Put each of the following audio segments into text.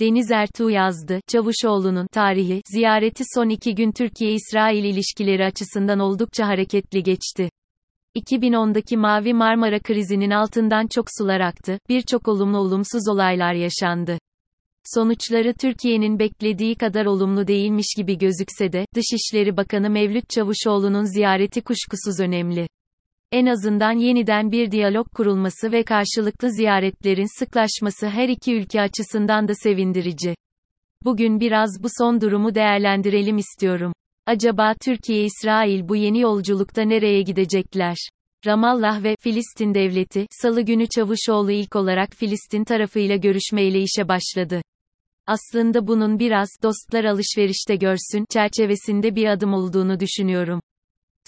Deniz Ertuğ yazdı, Çavuşoğlu'nun tarihi, ziyareti son iki gün Türkiye-İsrail ilişkileri açısından oldukça hareketli geçti. 2010'daki Mavi Marmara krizinin altından çok sular aktı, birçok olumlu olumsuz olaylar yaşandı. Sonuçları Türkiye'nin beklediği kadar olumlu değilmiş gibi gözükse de, Dışişleri Bakanı Mevlüt Çavuşoğlu'nun ziyareti kuşkusuz önemli. En azından yeniden bir diyalog kurulması ve karşılıklı ziyaretlerin sıklaşması her iki ülke açısından da sevindirici. Bugün biraz bu son durumu değerlendirelim istiyorum. Acaba Türkiye-İsrail bu yeni yolculukta nereye gidecekler? Ramallah ve Filistin devleti, Salı günü Çavuşoğlu ilk olarak Filistin tarafıyla görüşmeyle işe başladı. Aslında bunun biraz dostlar alışverişte görsün çerçevesinde bir adım olduğunu düşünüyorum.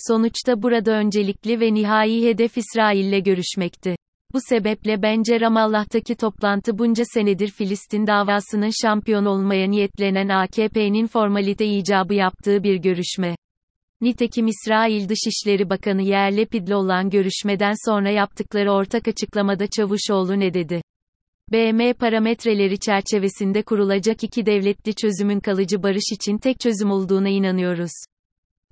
Sonuçta burada öncelikli ve nihai hedef İsrail'le görüşmekti. Bu sebeple bence Ramallah'taki toplantı bunca senedir Filistin davasının şampiyon olmaya niyetlenen AKP'nin formalite icabı yaptığı bir görüşme. Nitekim İsrail Dışişleri Bakanı Yair Lapid'le olan görüşmeden sonra yaptıkları ortak açıklamada Çavuşoğlu ne dedi? BM parametreleri çerçevesinde kurulacak iki devletli çözümün kalıcı barış için tek çözüm olduğuna inanıyoruz.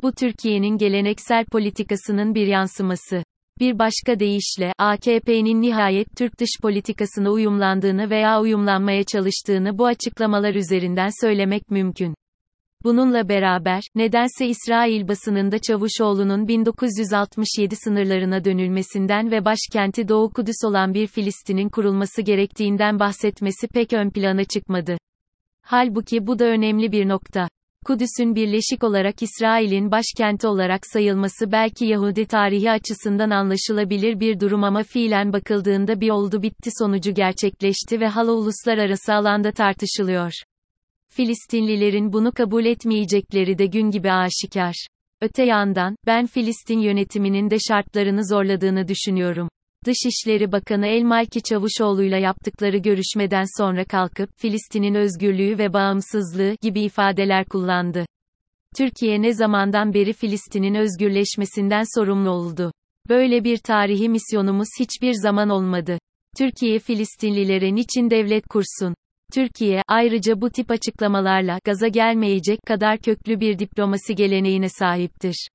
Bu Türkiye'nin geleneksel politikasının bir yansıması. Bir başka deyişle, AKP'nin nihayet Türk dış politikasına uyumlandığını veya uyumlanmaya çalıştığını bu açıklamalar üzerinden söylemek mümkün. Bununla beraber, nedense İsrail basınında Çavuşoğlu'nun 1967 sınırlarına dönülmesinden ve başkenti Doğu Kudüs olan bir Filistin'in kurulması gerektiğinden bahsetmesi pek ön plana çıkmadı. Halbuki bu da önemli bir nokta. Kudüs'ün birleşik olarak İsrail'in başkenti olarak sayılması belki Yahudi tarihi açısından anlaşılabilir bir durum ama fiilen bakıldığında bir oldu bitti sonucu gerçekleşti ve hala uluslararası alanda tartışılıyor. Filistinlilerin bunu kabul etmeyecekleri de gün gibi aşikar. Öte yandan, ben Filistin yönetiminin de şartlarını zorladığını düşünüyorum. Dışişleri Bakanı El Malki Çavuşoğlu'yla yaptıkları görüşmeden sonra kalkıp, Filistin'in özgürlüğü ve bağımsızlığı gibi ifadeler kullandı. Türkiye ne zamandan beri Filistin'in özgürleşmesinden sorumlu oldu. Böyle bir tarihi misyonumuz hiçbir zaman olmadı. Türkiye Filistinlilere niçin devlet kursun? Türkiye, ayrıca bu tip açıklamalarla, gaza gelmeyecek kadar köklü bir diplomasi geleneğine sahiptir.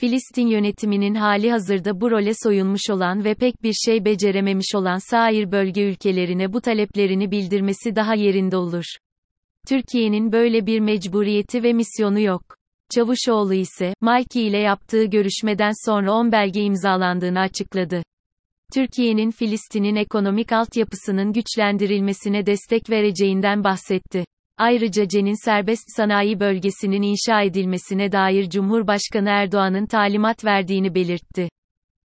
Filistin yönetiminin hali hazırda bu role soyunmuş olan ve pek bir şey becerememiş olan sair bölge ülkelerine bu taleplerini bildirmesi daha yerinde olur. Türkiye'nin böyle bir mecburiyeti ve misyonu yok. Çavuşoğlu ise, Malki ile yaptığı görüşmeden sonra 10 belge imzalandığını açıkladı. Türkiye'nin Filistin'in ekonomik altyapısının güçlendirilmesine destek vereceğinden bahsetti. Ayrıca CEN'in serbest sanayi bölgesinin inşa edilmesine dair Cumhurbaşkanı Erdoğan'ın talimat verdiğini belirtti.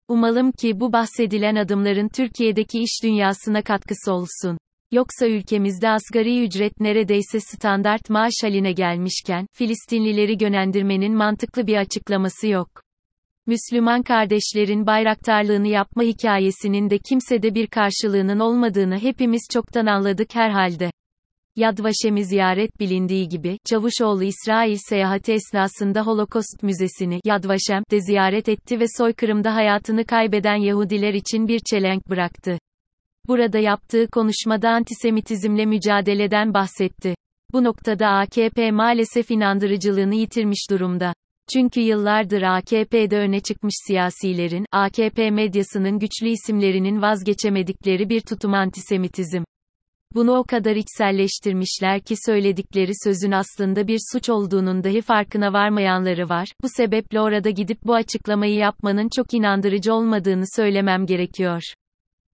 Umalım ki bu bahsedilen adımların Türkiye'deki iş dünyasına katkısı olsun. Yoksa ülkemizde asgari ücret neredeyse standart maaş haline gelmişken, Filistinlileri yönlendirmenin mantıklı bir açıklaması yok. Müslüman kardeşlerin bayraktarlığını yapma hikayesinin de kimsede bir karşılığının olmadığını hepimiz çoktan anladık herhalde. Yad Vaşem'i ziyaret bilindiği gibi, Çavuşoğlu İsrail seyahati esnasında Holocaust Müzesi'ni Yad Vaşem'de ziyaret etti ve soykırımda hayatını kaybeden Yahudiler için bir çelenk bıraktı. Burada yaptığı konuşmada antisemitizmle mücadeleden bahsetti. Bu noktada AKP maalesef inandırıcılığını yitirmiş durumda. Çünkü yıllardır AKP'de öne çıkmış siyasilerin, AKP medyasının güçlü isimlerinin vazgeçemedikleri bir tutum antisemitizm. Bunu o kadar içselleştirmişler ki söyledikleri sözün aslında bir suç olduğunun dahi farkına varmayanları var. Bu sebeple orada gidip bu açıklamayı yapmanın çok inandırıcı olmadığını söylemem gerekiyor.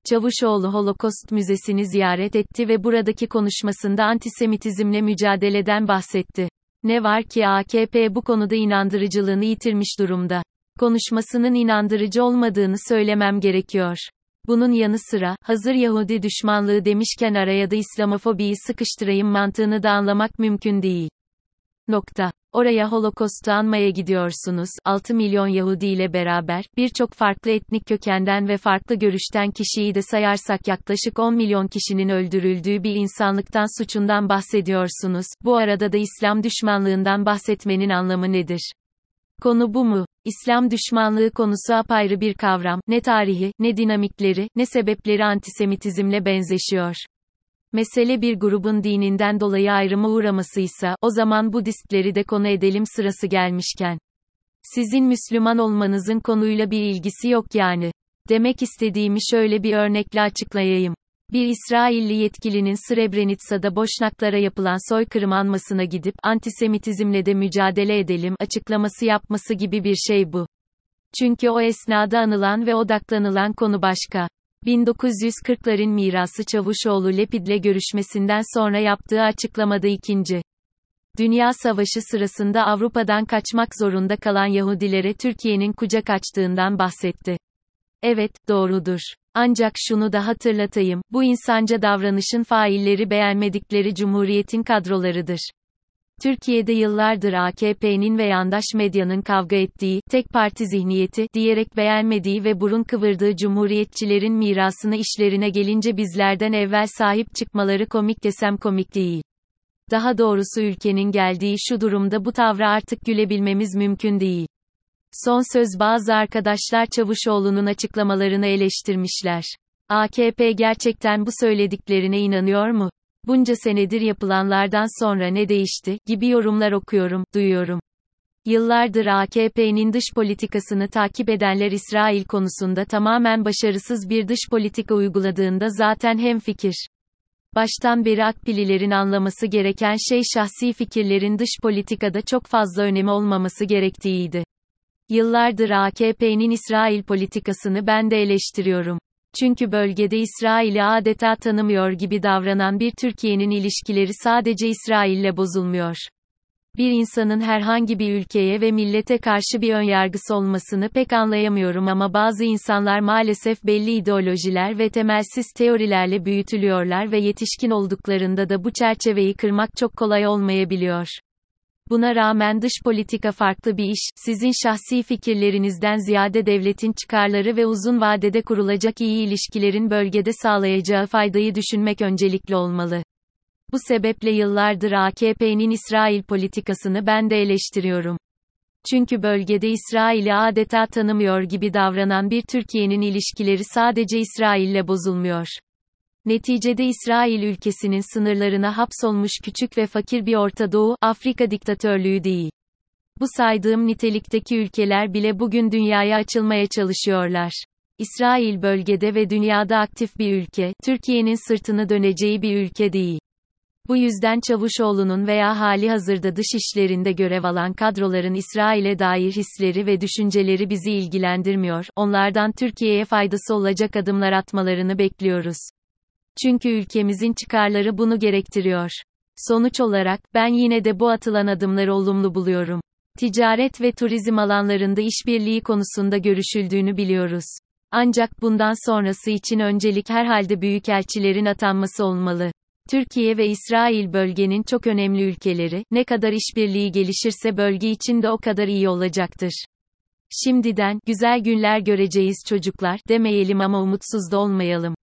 Çavuşoğlu Holocaust Müzesi'ni ziyaret etti ve buradaki konuşmasında antisemitizmle mücadeleden bahsetti. Ne var ki AKP bu konuda inandırıcılığını yitirmiş durumda. Konuşmasının inandırıcı olmadığını söylemem gerekiyor. Bunun yanı sıra, hazır Yahudi düşmanlığı demişken araya da İslamofobiyi sıkıştırayım mantığını da anlamak mümkün değil. Nokta. Oraya Holocaust'u anmaya gidiyorsunuz, 6 milyon Yahudi ile beraber, birçok farklı etnik kökenden ve farklı görüşten kişiyi de sayarsak yaklaşık 10 milyon kişinin öldürüldüğü bir insanlıktan suçundan bahsediyorsunuz, bu arada da İslam düşmanlığından bahsetmenin anlamı nedir? Konu bu mu? İslam düşmanlığı konusu apayrı bir kavram, ne tarihi, ne dinamikleri, ne sebepleri antisemitizmle benzeşiyor. Mesele bir grubun dininden dolayı ayrıma uğramasıysa, o zaman Budistleri de konu edelim sırası gelmişken. Sizin Müslüman olmanızın konuyla bir ilgisi yok yani. Demek istediğimi şöyle bir örnekle açıklayayım. Bir İsrailli yetkilinin Srebrenica'da Boşnaklara yapılan soykırım anmasına gidip, antisemitizmle de mücadele edelim açıklaması yapması gibi bir şey bu. Çünkü o esnada anılan ve odaklanılan konu başka. 1940'ların mirası Çavuşoğlu Lepid'le görüşmesinden sonra yaptığı açıklamada ikinci. Dünya Savaşı sırasında Avrupa'dan kaçmak zorunda kalan Yahudilere Türkiye'nin kucak açtığından bahsetti. Evet, doğrudur. Ancak şunu da hatırlatayım, bu insanca davranışın failleri beğenmedikleri Cumhuriyet'in kadrolarıdır. Türkiye'de yıllardır AKP'nin ve yandaş medyanın kavga ettiği, tek parti zihniyeti, diyerek beğenmediği ve burun kıvırdığı cumhuriyetçilerin mirasını işlerine gelince bizlerden evvel sahip çıkmaları komik desem komik değil. Daha doğrusu ülkenin geldiği şu durumda bu tavra artık gülebilmemiz mümkün değil. Son söz bazı arkadaşlar Çavuşoğlu'nun açıklamalarını eleştirmişler. AKP gerçekten bu söylediklerine inanıyor mu? Bunca senedir yapılanlardan sonra ne değişti, gibi yorumlar okuyorum, duyuyorum. Yıllardır AKP'nin dış politikasını takip edenler İsrail konusunda tamamen başarısız bir dış politika uyguladığında zaten hemfikir. Baştan beri Akpililerin anlaması gereken şey şahsi fikirlerin dış politikada çok fazla önemi olmaması gerektiğiydi. Yıllardır AKP'nin İsrail politikasını ben de eleştiriyorum. Çünkü bölgede İsrail'i adeta tanımıyor gibi davranan bir Türkiye'nin ilişkileri sadece İsrail'le bozulmuyor. Bir insanın herhangi bir ülkeye ve millete karşı bir önyargısı olmasını pek anlayamıyorum ama bazı insanlar maalesef belli ideolojiler ve temelsiz teorilerle büyütülüyorlar ve yetişkin olduklarında da bu çerçeveyi kırmak çok kolay olmayabiliyor. Buna rağmen dış politika farklı bir iş, sizin şahsi fikirlerinizden ziyade devletin çıkarları ve uzun vadede kurulacak iyi ilişkilerin bölgede sağlayacağı faydayı düşünmek öncelikli olmalı. Bu sebeple yıllardır AKP'nin İsrail politikasını ben de eleştiriyorum. Çünkü bölgede İsrail'i adeta tanımıyor gibi davranan bir Türkiye'nin ilişkileri sadece İsrail'le bozulmuyor. Neticede İsrail ülkesinin sınırlarına hapsolmuş küçük ve fakir bir Orta Doğu, Afrika diktatörlüğü değil. Bu saydığım nitelikteki ülkeler bile bugün dünyaya açılmaya çalışıyorlar. İsrail bölgede ve dünyada aktif bir ülke, Türkiye'nin sırtını döneceği bir ülke değil. Bu yüzden Çavuşoğlu'nun veya hali hazırda dış işlerinde görev alan kadroların İsrail'e dair hisleri ve düşünceleri bizi ilgilendirmiyor, onlardan Türkiye'ye faydası olacak adımlar atmalarını bekliyoruz. Çünkü ülkemizin çıkarları bunu gerektiriyor. Sonuç olarak, ben yine de bu atılan adımları olumlu buluyorum. Ticaret ve turizm alanlarında işbirliği konusunda görüşüldüğünü biliyoruz. Ancak bundan sonrası için öncelik herhalde büyükelçilerin atanması olmalı. Türkiye ve İsrail bölgenin çok önemli ülkeleri, ne kadar işbirliği gelişirse bölge için de o kadar iyi olacaktır. Şimdiden, güzel günler göreceğiz çocuklar, demeyelim ama umutsuz da olmayalım.